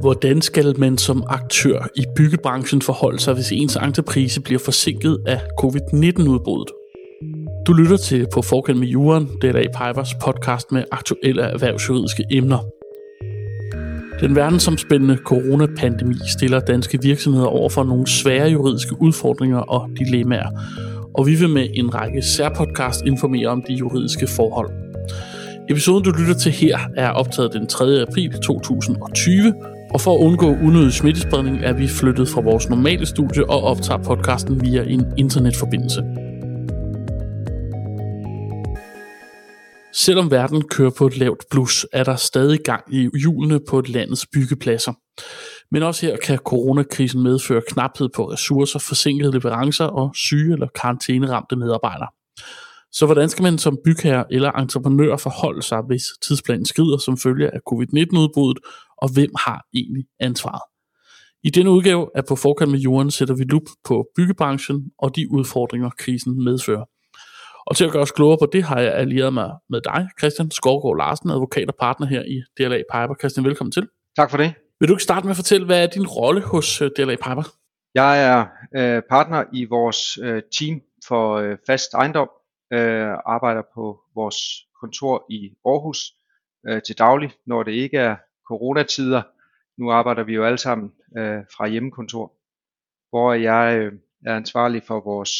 Hvordan skal man som aktør i byggebranchen forholde sig, hvis ens entreprise bliver forsinket af covid-19-udbruddet? Du lytter til På Forkant med Juren, det er Pipers podcast med aktuelle erhvervsjuridiske emner. Den verdensomspændende coronapandemi stiller danske virksomheder over for nogle svære juridiske udfordringer og dilemmaer, og vi vil med en række særpodcast informere om de juridiske forhold. Episoden, du lytter til her, er optaget den 3. april 2020, og for at undgå unødig smittespredning er vi flyttet fra vores normale studie og optager podcasten via en internetforbindelse. Selvom verden kører på et lavt blus, er der stadig gang i hjulene på et landets byggepladser. Men også her kan coronakrisen medføre knaphed på ressourcer, forsinkede leverancer og syge eller karantæneramte medarbejdere. Så hvordan skal man som bygherre eller entreprenør forholde sig, hvis tidsplanen skrider som følge af covid-19-udbruddet, og hvem har egentlig ansvaret? I denne udgave af På Forkant med Jorden sætter vi lup på byggebranchen og de udfordringer, krisen medfører. Og til at gøre os klogere på det, har jeg allieret mig med dig, Christian Skovgaard Larsen, advokat og partner her i DLA Piper. Christian, velkommen til. Tak for det. Vil du ikke starte med at fortælle, hvad er din rolle hos øh, DLA Piper? Jeg er øh, partner i vores øh, team for øh, fast ejendom, øh, arbejder på vores kontor i Aarhus øh, til daglig, når det ikke er coronatider. Nu arbejder vi jo alle sammen øh, fra hjemmekontor, hvor jeg øh, er ansvarlig for vores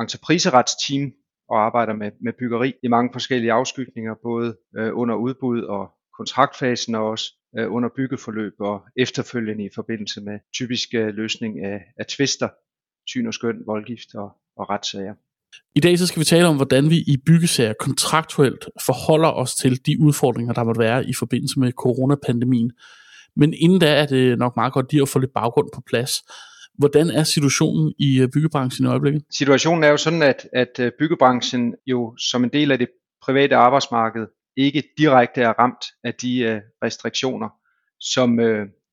entrepriseretsteam og arbejder med, med byggeri i mange forskellige afskygninger, både øh, under udbud og kontraktfasen og også øh, under byggeforløb og efterfølgende i forbindelse med typisk øh, løsning af, af tvister, syn og skøn, voldgift og, og retssager. I dag så skal vi tale om, hvordan vi i byggesager kontraktuelt forholder os til de udfordringer, der måtte være i forbindelse med coronapandemien. Men inden da er det nok meget godt lige at få lidt baggrund på plads. Hvordan er situationen i øh, byggebranchen i øjeblikket? Situationen er jo sådan, at, at øh, byggebranchen jo som en del af det private arbejdsmarked ikke direkte er ramt af de øh, restriktioner, som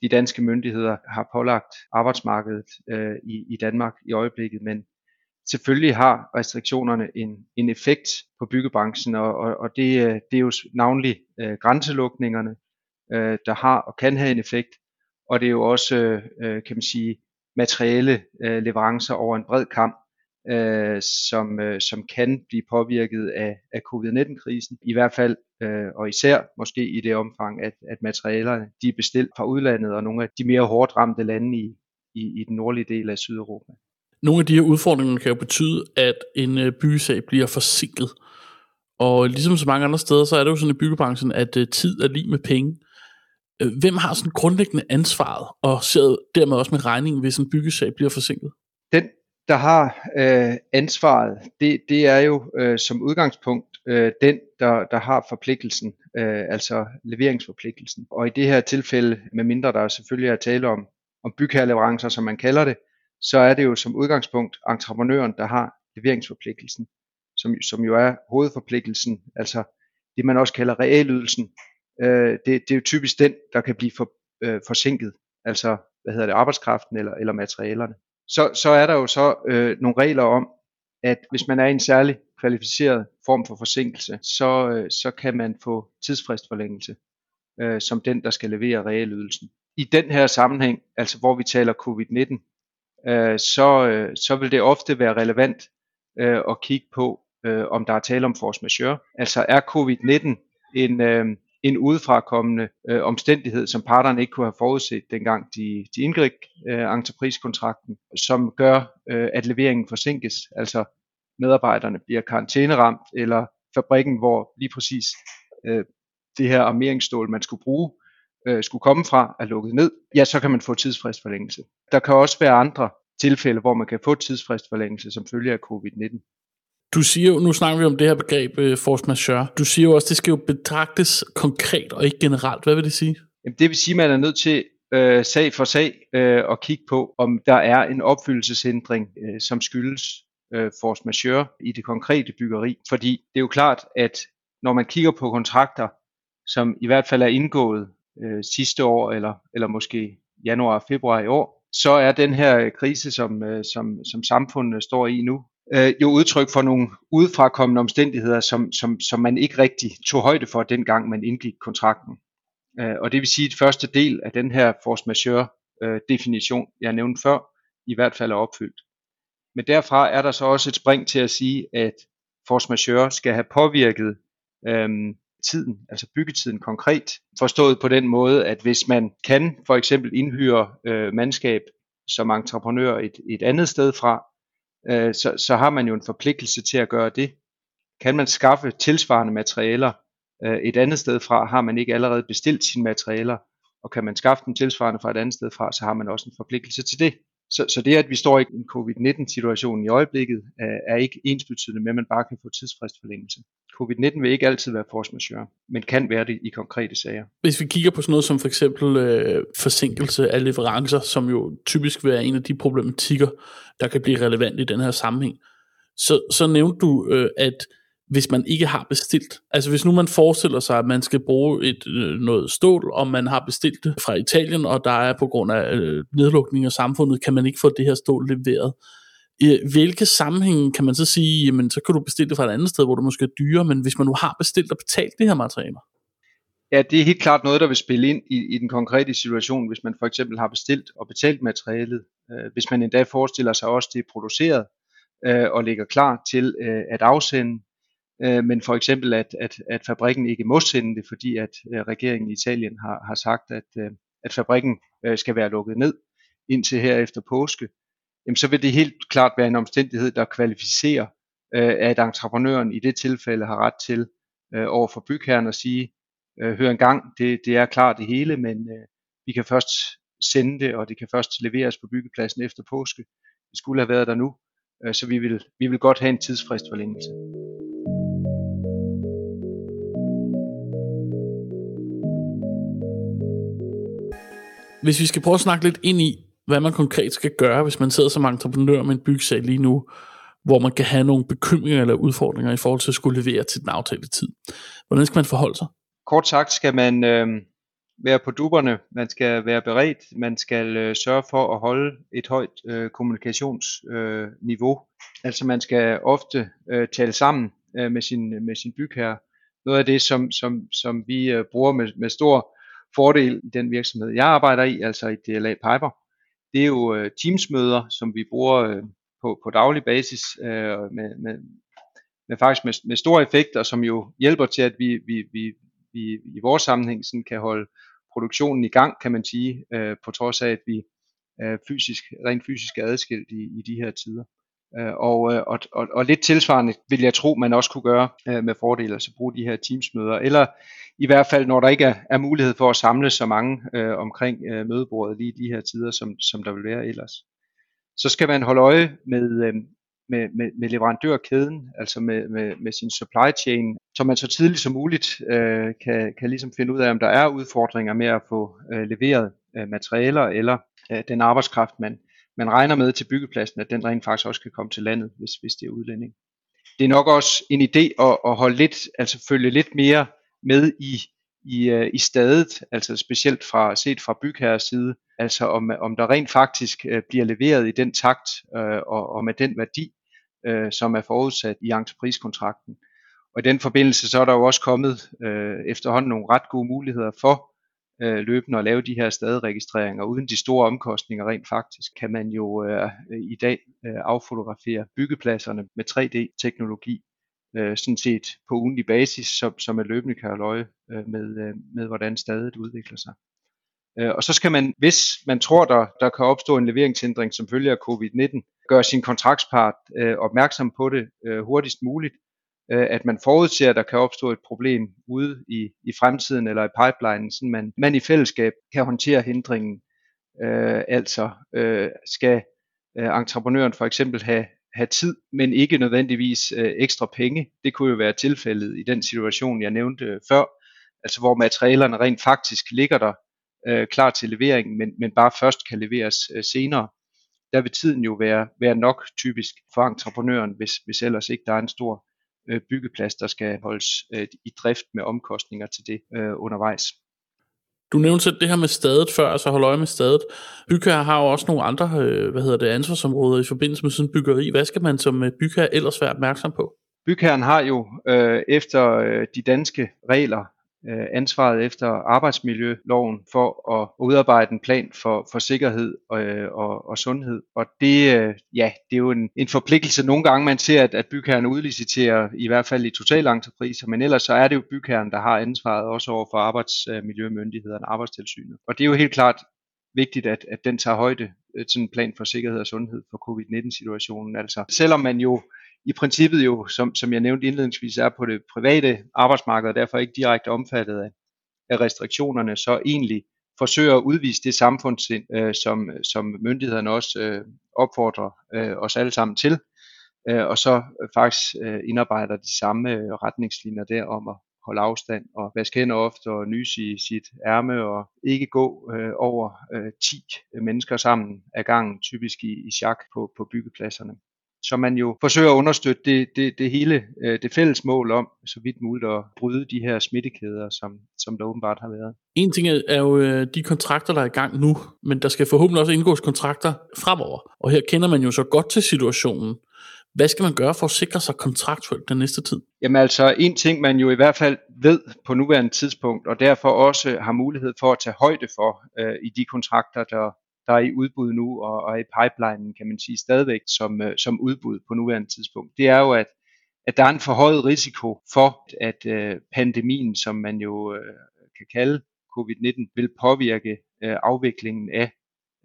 de danske myndigheder har pålagt arbejdsmarkedet i, i Danmark i øjeblikket. Men selvfølgelig har restriktionerne en, en effekt på byggebranchen, og, og, og det, øh, det er jo navnlig øh, grænselukningerne, øh, der har og kan have en effekt, og det er jo også, øh, øh kan man sige, materielle øh, leverancer over en bred kamp, øh, som, øh, som kan blive påvirket af, af covid-19-krisen. I hvert fald, øh, og især måske i det omfang, at, at materialerne de er bestilt fra udlandet og nogle af de mere hårdt ramte lande i, i, i den nordlige del af Sydeuropa. Nogle af de her udfordringer kan jo betyde, at en øh, byggesag bliver forsinket. Og ligesom så mange andre steder, så er det jo sådan i byggebranchen, at øh, tid er lige med penge. Øh, hvem har sådan grundlæggende ansvaret, og ser dermed også med regningen, hvis en byggesag bliver forsinket? Den, der har øh, ansvaret, det, det er jo øh, som udgangspunkt øh, den, der, der har forpligtelsen, øh, altså leveringsforpligtelsen. Og i det her tilfælde, med mindre der selvfølgelig er tale om, om bygherreleverancer, som man kalder det, så er det jo som udgangspunkt entreprenøren, der har leveringsforpligtelsen, som, som jo er hovedforpligtelsen, altså det man også kalder reelydelsen, øh, det, det er jo typisk den, der kan blive for, øh, forsinket, altså hvad hedder det, arbejdskraften eller, eller materialerne. Så, så er der jo så øh, nogle regler om, at hvis man er i en særlig kvalificeret form for forsinkelse, så, øh, så kan man få tidsfristforlængelse øh, som den, der skal levere reelydelsen. I den her sammenhæng, altså hvor vi taler covid-19, øh, så, øh, så vil det ofte være relevant øh, at kigge på, øh, om der er tale om force majeure. Altså er covid-19 en, øh, en udefrakommende øh, omstændighed, som parterne ikke kunne have forudset, dengang de, de indgik øh, entrepriskontrakten, som gør, øh, at leveringen forsinkes, altså medarbejderne bliver karantæneramt, eller fabrikken, hvor lige præcis øh, det her armeringsstål, man skulle bruge, øh, skulle komme fra, er lukket ned, ja, så kan man få tidsfristforlængelse. Der kan også være andre tilfælde, hvor man kan få tidsfristforlængelse som følge af covid-19. Du siger jo, nu snakker vi om det her begreb uh, force majeure. Du siger jo også, det skal jo betragtes konkret og ikke generelt. Hvad vil det sige? Jamen, det vil sige, at man er nødt til uh, sag for sag uh, at kigge på, om der er en opfyldelseshindring, uh, som skyldes uh, force majeure i det konkrete byggeri. Fordi det er jo klart, at når man kigger på kontrakter, som i hvert fald er indgået øh, sidste år, eller, eller måske januar og februar i år, så er den her øh, krise, som, øh, som, som samfundet øh, står i nu, øh, jo udtryk for nogle udefrakommende omstændigheder, som, som, som man ikke rigtig tog højde for, dengang man indgik kontrakten. Øh, og det vil sige, at første del af den her force majeure øh, definition, jeg nævnte før, i hvert fald er opfyldt. Men derfra er der så også et spring til at sige, at force majeure skal have påvirket øhm, tiden, altså byggetiden konkret, forstået på den måde, at hvis man kan for eksempel indhyre øh, mandskab som entreprenør et, et andet sted fra, øh, så, så har man jo en forpligtelse til at gøre det. Kan man skaffe tilsvarende materialer øh, et andet sted fra, har man ikke allerede bestilt sine materialer, og kan man skaffe dem tilsvarende fra et andet sted fra, så har man også en forpligtelse til det. Så, så det, at vi står i en covid-19-situation i øjeblikket, er, ikke ensbetydende med, at man bare kan få tidsfristforlængelse. Covid-19 vil ikke altid være force majeure, men kan være det i konkrete sager. Hvis vi kigger på sådan noget som for eksempel øh, forsinkelse af leverancer, som jo typisk vil være en af de problematikker, der kan blive relevant i den her sammenhæng, så, så nævnte du, øh, at hvis man ikke har bestilt. Altså hvis nu man forestiller sig, at man skal bruge et, øh, noget stål, og man har bestilt det fra Italien, og der er på grund af øh, nedlukning af samfundet, kan man ikke få det her stål leveret. I hvilke sammenhænge kan man så sige, jamen så kan du bestille det fra et andet sted, hvor det måske er dyrere, men hvis man nu har bestilt og betalt det her materialer? Ja, det er helt klart noget, der vil spille ind i, i den konkrete situation, hvis man for eksempel har bestilt og betalt materialet. Øh, hvis man endda forestiller sig også, det er produceret øh, og ligger klar til øh, at afsende, øh, men for eksempel at, at, at fabrikken ikke må sende det, fordi at øh, regeringen i Italien har, har sagt, at, øh, at fabrikken øh, skal være lukket ned indtil her efter påske, jamen så vil det helt klart være en omstændighed, der kvalificerer, øh, at entreprenøren i det tilfælde har ret til øh, over for bygherren at sige, øh, hør en gang, det, det er klart det hele, men øh, vi kan først sende det, og det kan først leveres på byggepladsen efter påske. Det skulle have været der nu, øh, så vi vil, vi vil godt have en tidsfrist tidsfristforlængelse. Hvis vi skal prøve at snakke lidt ind i, hvad man konkret skal gøre, hvis man sidder som entreprenør med en byggesag lige nu, hvor man kan have nogle bekymringer eller udfordringer i forhold til at skulle levere til den aftalte tid. Hvordan skal man forholde sig? Kort sagt skal man øh, være på duberne, man skal være beredt, man skal øh, sørge for at holde et højt øh, kommunikationsniveau. Øh, altså man skal ofte øh, tale sammen øh, med, sin, med sin bygherre. Noget af det, som, som, som vi øh, bruger med, med stor fordel i den virksomhed, jeg arbejder i, altså i DLA Piper, det er jo øh, teamsmøder, som vi bruger øh, på, på daglig basis øh, med, med, med faktisk med, med store effekter, som jo hjælper til, at vi, vi, vi, vi i vores sammenhæng sådan kan holde produktionen i gang, kan man sige, øh, på trods af, at vi er fysisk, rent fysisk er adskilt i, i de her tider. Øh, og, øh, og, og, og lidt tilsvarende vil jeg tro, man også kunne gøre øh, med fordel, altså bruge de her teamsmøder, eller i hvert fald når der ikke er, er mulighed for at samle så mange øh, omkring øh, mødebordet lige i de her tider, som, som der vil være ellers. Så skal man holde øje med, øh, med, med, med leverandørkæden, altså med, med, med sin supply chain, så man så tidligt som muligt øh, kan, kan ligesom finde ud af, om der er udfordringer med at få øh, leveret øh, materialer eller øh, den arbejdskraft, man, man regner med til byggepladsen, at den rent faktisk også kan komme til landet, hvis, hvis det er udlænding. Det er nok også en idé at, at holde lidt, altså følge lidt mere med i, i, øh, i stedet, altså specielt fra set fra bygherres side, altså om, om der rent faktisk øh, bliver leveret i den takt øh, og, og med den værdi, øh, som er forudsat i entrepriskontrakten. Og i den forbindelse så er der jo også kommet øh, efterhånden nogle ret gode muligheder for øh, løbende at lave de her staderegistreringer uden de store omkostninger rent faktisk, kan man jo øh, i dag øh, affotografere byggepladserne med 3D-teknologi, øh, sådan set på ugenlig basis, som, som er løbende kan holde øje øh, med, øh, med, hvordan stadet udvikler sig. Øh, og så skal man, hvis man tror, der, der kan opstå en leveringshindring som følge af covid-19, gøre sin kontraktspart øh, opmærksom på det øh, hurtigst muligt, øh, at man forudser, at der kan opstå et problem ude i, i fremtiden eller i pipelinen, så man, man i fællesskab kan håndtere hindringen. Øh, altså øh, skal øh, entreprenøren for eksempel have, have tid, men ikke nødvendigvis øh, ekstra penge. Det kunne jo være tilfældet i den situation, jeg nævnte øh, før, altså hvor materialerne rent faktisk ligger der øh, klar til levering, men, men bare først kan leveres øh, senere. Der vil tiden jo være, være nok typisk for entreprenøren, hvis, hvis ellers ikke der er en stor øh, byggeplads, der skal holdes øh, i drift med omkostninger til det øh, undervejs. Du nævnte selv det her med stadet før, altså holde øje med stadet. Bygherre har jo også nogle andre øh, hvad hedder det, ansvarsområder i forbindelse med sådan byggeri. Hvad skal man som bygherre ellers være opmærksom på? Bygherren har jo øh, efter øh, de danske regler Øh, ansvaret efter arbejdsmiljøloven for at udarbejde en plan for, for sikkerhed og, og, og sundhed. Og det, øh, ja, det er jo en, en forpligtelse. Nogle gange man ser, at, at bygherren udliciterer, i hvert fald i totalentrepriser, men ellers så er det jo bygherren, der har ansvaret også over for arbejdsmiljømyndighederne, arbejdstilsynet. Og det er jo helt klart vigtigt, at, at den tager højde Øh, sådan en plan for sikkerhed og sundhed for covid-19-situationen. Altså, selvom man jo i princippet jo, som, som jeg nævnte indledningsvis, er på det private arbejdsmarked, og derfor ikke direkte omfattet af, af restriktionerne, så egentlig forsøger at udvise det samfundssind, øh, som, som myndighederne også øh, opfordrer øh, os alle sammen til, øh, og så øh, faktisk øh, indarbejder de samme øh, retningslinjer der om at holde afstand og vaske hænder ofte og nyse i sit ærme og ikke gå øh, over øh, 10 øh, mennesker sammen ad gangen, typisk i, i chak på, på byggepladserne så man jo forsøger at understøtte det, det, det hele, øh, det fælles mål om, så vidt muligt at bryde de her smittekæder, som, som der åbenbart har været. En ting er jo øh, de kontrakter, der er i gang nu, men der skal forhåbentlig også indgås kontrakter fremover. Og her kender man jo så godt til situationen. Hvad skal man gøre for at sikre sig kontraktuelt den næste tid? Jamen altså, en ting man jo i hvert fald ved på nuværende tidspunkt, og derfor også har mulighed for at tage højde for øh, i de kontrakter, der, der er i udbud nu og, og i pipelinen, kan man sige, stadigvæk som, øh, som udbud på nuværende tidspunkt, det er jo, at, at der er en forhøjet risiko for, at øh, pandemien, som man jo øh, kan kalde covid-19, vil påvirke øh, afviklingen af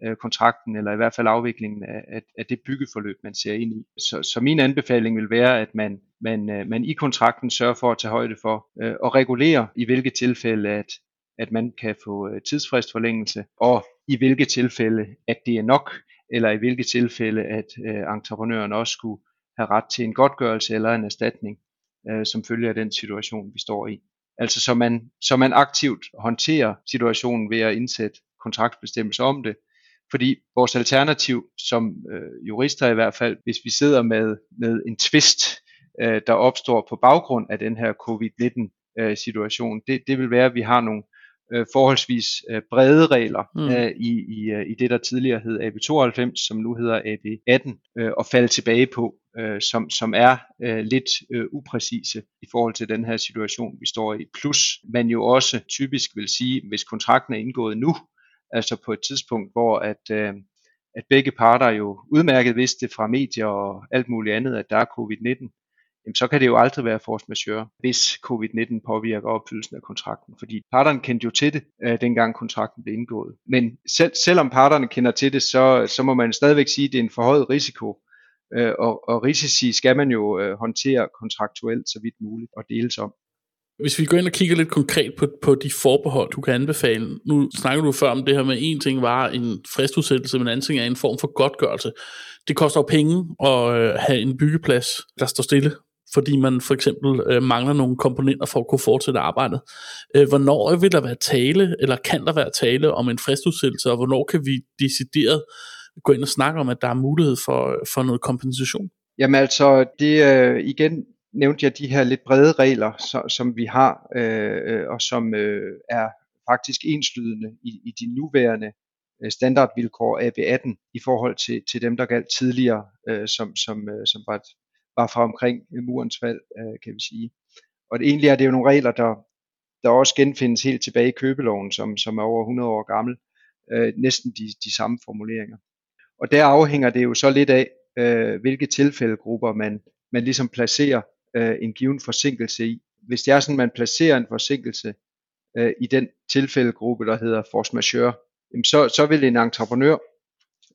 øh, kontrakten, eller i hvert fald afviklingen af, af, af det byggeforløb, man ser ind i. Så, så min anbefaling vil være, at man, man, øh, man i kontrakten sørger for at tage højde for øh, og regulere, i hvilke tilfælde, at, at man kan få øh, tidsfristforlængelse, og i hvilke tilfælde, at det er nok, eller i hvilke tilfælde, at øh, entreprenøren også skulle have ret til en godtgørelse eller en erstatning, øh, som følger af den situation, vi står i. Altså så man, så man aktivt håndterer situationen ved at indsætte kontraktbestemmelser om det, fordi vores alternativ som øh, jurister i hvert fald, hvis vi sidder med, med en twist, øh, der opstår på baggrund af den her covid-19 øh, det, det vil være, at vi har nogle øh, forholdsvis øh, brede regler mm. øh, i, i, øh, i det, der tidligere hed AB92, som nu hedder AB18, øh, og falde tilbage på, øh, som, som er øh, lidt øh, upræcise i forhold til den her situation, vi står i. Plus man jo også typisk vil sige, hvis kontrakten er indgået nu, altså på et tidspunkt, hvor at, øh, at begge parter jo udmærket vidste fra medier og alt muligt andet, at der er covid-19, jamen så kan det jo aldrig være force majeure, hvis covid-19 påvirker opfyldelsen af kontrakten, fordi parterne kendte jo til det, øh, dengang kontrakten blev indgået. Men selv, selvom parterne kender til det, så, så må man stadigvæk sige, at det er en forhøjet risiko, øh, og, og risici skal man jo øh, håndtere kontraktuelt så vidt muligt og deles om. Hvis vi går ind og kigger lidt konkret på, på de forbehold, du kan anbefale. Nu snakker du før om det her med, en ting var en fristudsættelse, men en anden ting er en form for godtgørelse. Det koster jo penge at øh, have en byggeplads, der står stille fordi man for eksempel øh, mangler nogle komponenter for at kunne fortsætte arbejdet. Øh, hvornår vil der være tale, eller kan der være tale om en fristudsættelse, og hvornår kan vi decideret gå ind og snakke om, at der er mulighed for, øh, for noget kompensation? Jamen altså, det øh, igen nævnte jeg de her lidt brede regler, så, som vi har, øh, øh og som øh, er faktisk enslydende i, i de nuværende øh, standardvilkår AB18 i forhold til, til dem, der galt tidligere, øh, som, som, øh, som var var fra omkring øh, murens fald, øh, kan vi sige. Og det, egentlig er det jo nogle regler, der, der også genfindes helt tilbage i købeloven, som, som er over 100 år gammel. Øh, næsten de, de samme formuleringer. Og der afhænger det jo så lidt af, øh, hvilke tilfældegrupper man, man ligesom placerer øh, en given forsinkelse i. Hvis det er sådan, man placerer en forsinkelse øh, i den tilfældegruppe, der hedder force majeure, jamen så, så vil en entreprenør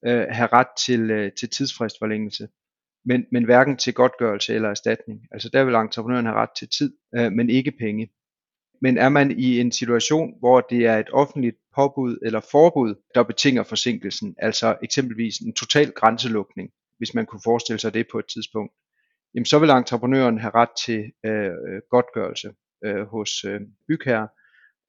øh, have ret til, øh, til tidsfristforlængelse men, men hverken til godtgørelse eller erstatning. Altså der vil entreprenøren have ret til tid, øh, men ikke penge. Men er man i en situation, hvor det er et offentligt påbud eller forbud, der betinger forsinkelsen, altså eksempelvis en total grænselukning, hvis man kunne forestille sig det på et tidspunkt, jamen så vil entreprenøren have ret til øh, øh, godtgørelse øh, hos øh, bygherre,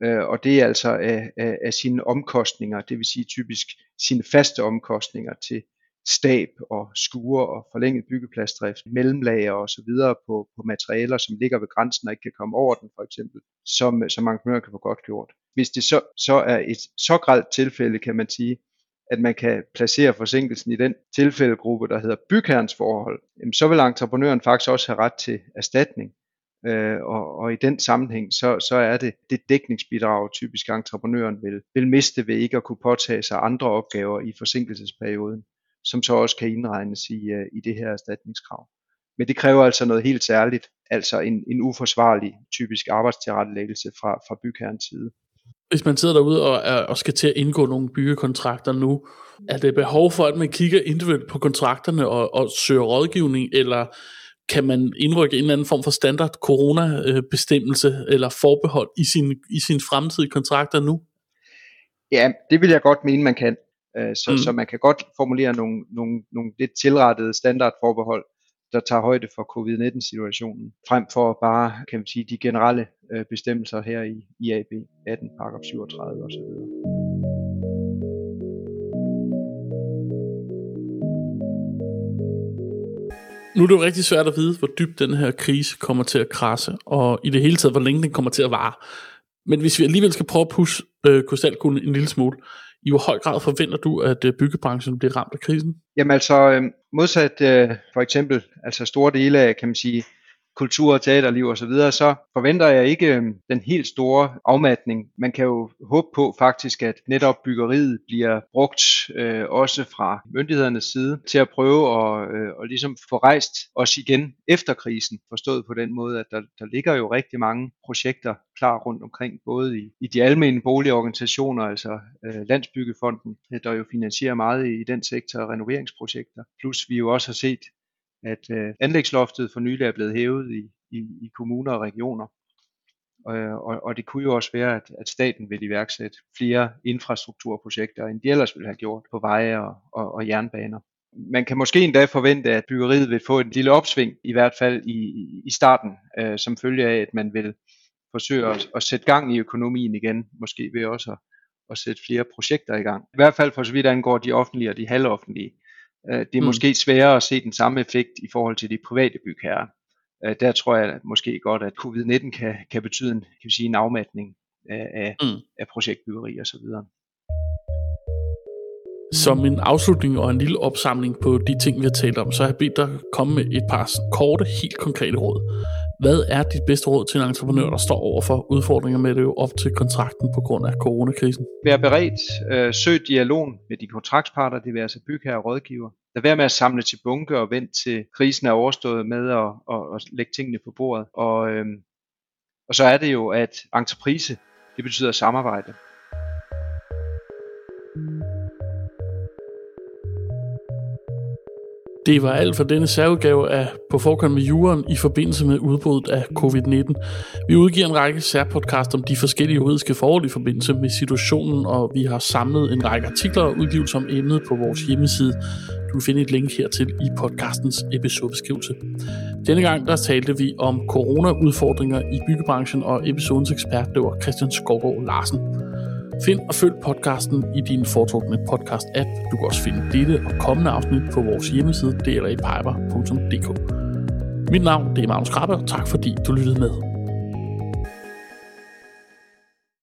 øh, og det er altså af, af, af sine omkostninger, det vil sige typisk sine faste omkostninger til stab og skure og forlænget byggepladsdrift, mellemlager og så videre på, på materialer, som ligger ved grænsen og ikke kan komme over den for eksempel, som, øh, som entreprenøren kan få godt gjort. Hvis det så, så er et så grelt tilfælde, kan man sige, at man kan placere forsinkelsen i den tilfældegruppe, der hedder bygherrens forhold, så vil entreprenøren faktisk også have ret til erstatning Øh, og, og i den sammenhæng, så, så er det det dækningsbidrag, typisk entreprenøren vil, vil miste ved ikke at kunne påtage sig andre opgaver i forsinkelsesperioden, som så også kan indregnes i, øh, i det her erstatningskrav. Men det kræver altså noget helt særligt, altså en, en uforsvarlig typisk arbejdstilrettelæggelse fra, fra bygherrens side. Hvis man sidder derude og, er, og skal til at indgå nogle byggekontrakter nu, er det behov for, at man kigger individuelt på kontrakterne og, og søger rådgivning, eller kan man indrykke en eller anden form for standard corona-bestemmelse eller forbehold i sin, i sin fremtidige kontrakter nu? Ja, det vil jeg godt mene, man kan. Øh, så, mm. så man kan godt formulere nogle, nogle, nogle lidt tilrettede standardforbehold, der tager højde for covid-19-situationen, frem for bare, kan man sige, de generelle øh, bestemmelser her i IAB 18, paragraf 37 osv. Nu er det jo rigtig svært at vide, hvor dybt den her krise kommer til at krasse, og i det hele taget, hvor længe den kommer til at vare. Men hvis vi alligevel skal prøve at pusse øh, krystalkuglen en lille smule, i hvor høj grad forventer du, at øh, byggebranchen bliver ramt af krisen? Jamen altså, øh, modsat øh, for eksempel altså store dele af, kan man sige, kultur, teaterliv osv., så, videre, så forventer jeg ikke øhm, den helt store afmatning. Man kan jo håbe på faktisk, at netop byggeriet bliver brugt øh, også fra myndighedernes side til at prøve at, øh, at ligesom få rejst os igen efter krisen, forstået på den måde, at der, der ligger jo rigtig mange projekter klar rundt omkring, både i, i de almene boligorganisationer, altså øh, Landsbyggefonden, der jo finansierer meget i, i den sektor renoveringsprojekter, plus vi jo også har set at øh, anlægsloftet for nylig er blevet hævet i, i, i kommuner og regioner. Og, og, og det kunne jo også være, at, at staten vil iværksætte flere infrastrukturprojekter, end de ellers ville have gjort på veje og, og, og jernbaner. Man kan måske endda forvente, at byggeriet vil få et lille opsving, i hvert fald i, i starten, øh, som følge af, at man vil forsøge at, at sætte gang i økonomien igen, måske ved også at, at sætte flere projekter i gang. I hvert fald for så vidt angår de offentlige og de halvoffentlige. Øh, det er mm. måske sværere at se den samme effekt i forhold til de private bygherrer. Øh, der tror jeg måske godt, at covid-19 kan, kan betyde en, kan vi sige, en afmatning af, af, mm. af projektbyggeri osv. Som en afslutning og en lille opsamling på de ting, vi har talt om, så har jeg bedt dig komme med et par korte, helt konkrete råd. Hvad er dit bedste råd til en entreprenør, der står over for udfordringer med det op til kontrakten på grund af coronakrisen? Vær beredt. Øh, søg dialog med de kontraktsparter, det vil altså bygherre og rådgiver. Lad være med at samle til bunke og vente til krisen er overstået med at, at, at lægge tingene på bordet. Og, øhm, og så er det jo, at entreprise, det betyder samarbejde. Det var alt for denne særudgave af På forkant med juren i forbindelse med udbruddet af covid-19. Vi udgiver en række særpodcast om de forskellige juridiske forhold i forbindelse med situationen, og vi har samlet en række artikler og udgivelser om emnet på vores hjemmeside. Du kan finde et link hertil i podcastens episodebeskrivelse. Denne gang der talte vi om corona-udfordringer i byggebranchen, og episodens ekspert det var Christian Skovgaard Larsen. Find og følg podcasten i din foretrukne podcast-app. Du kan også finde dette og kommende afsnit på vores hjemmeside dlapiper.dk. Mit navn det er Magnus Krabbe, og tak fordi du lyttede med.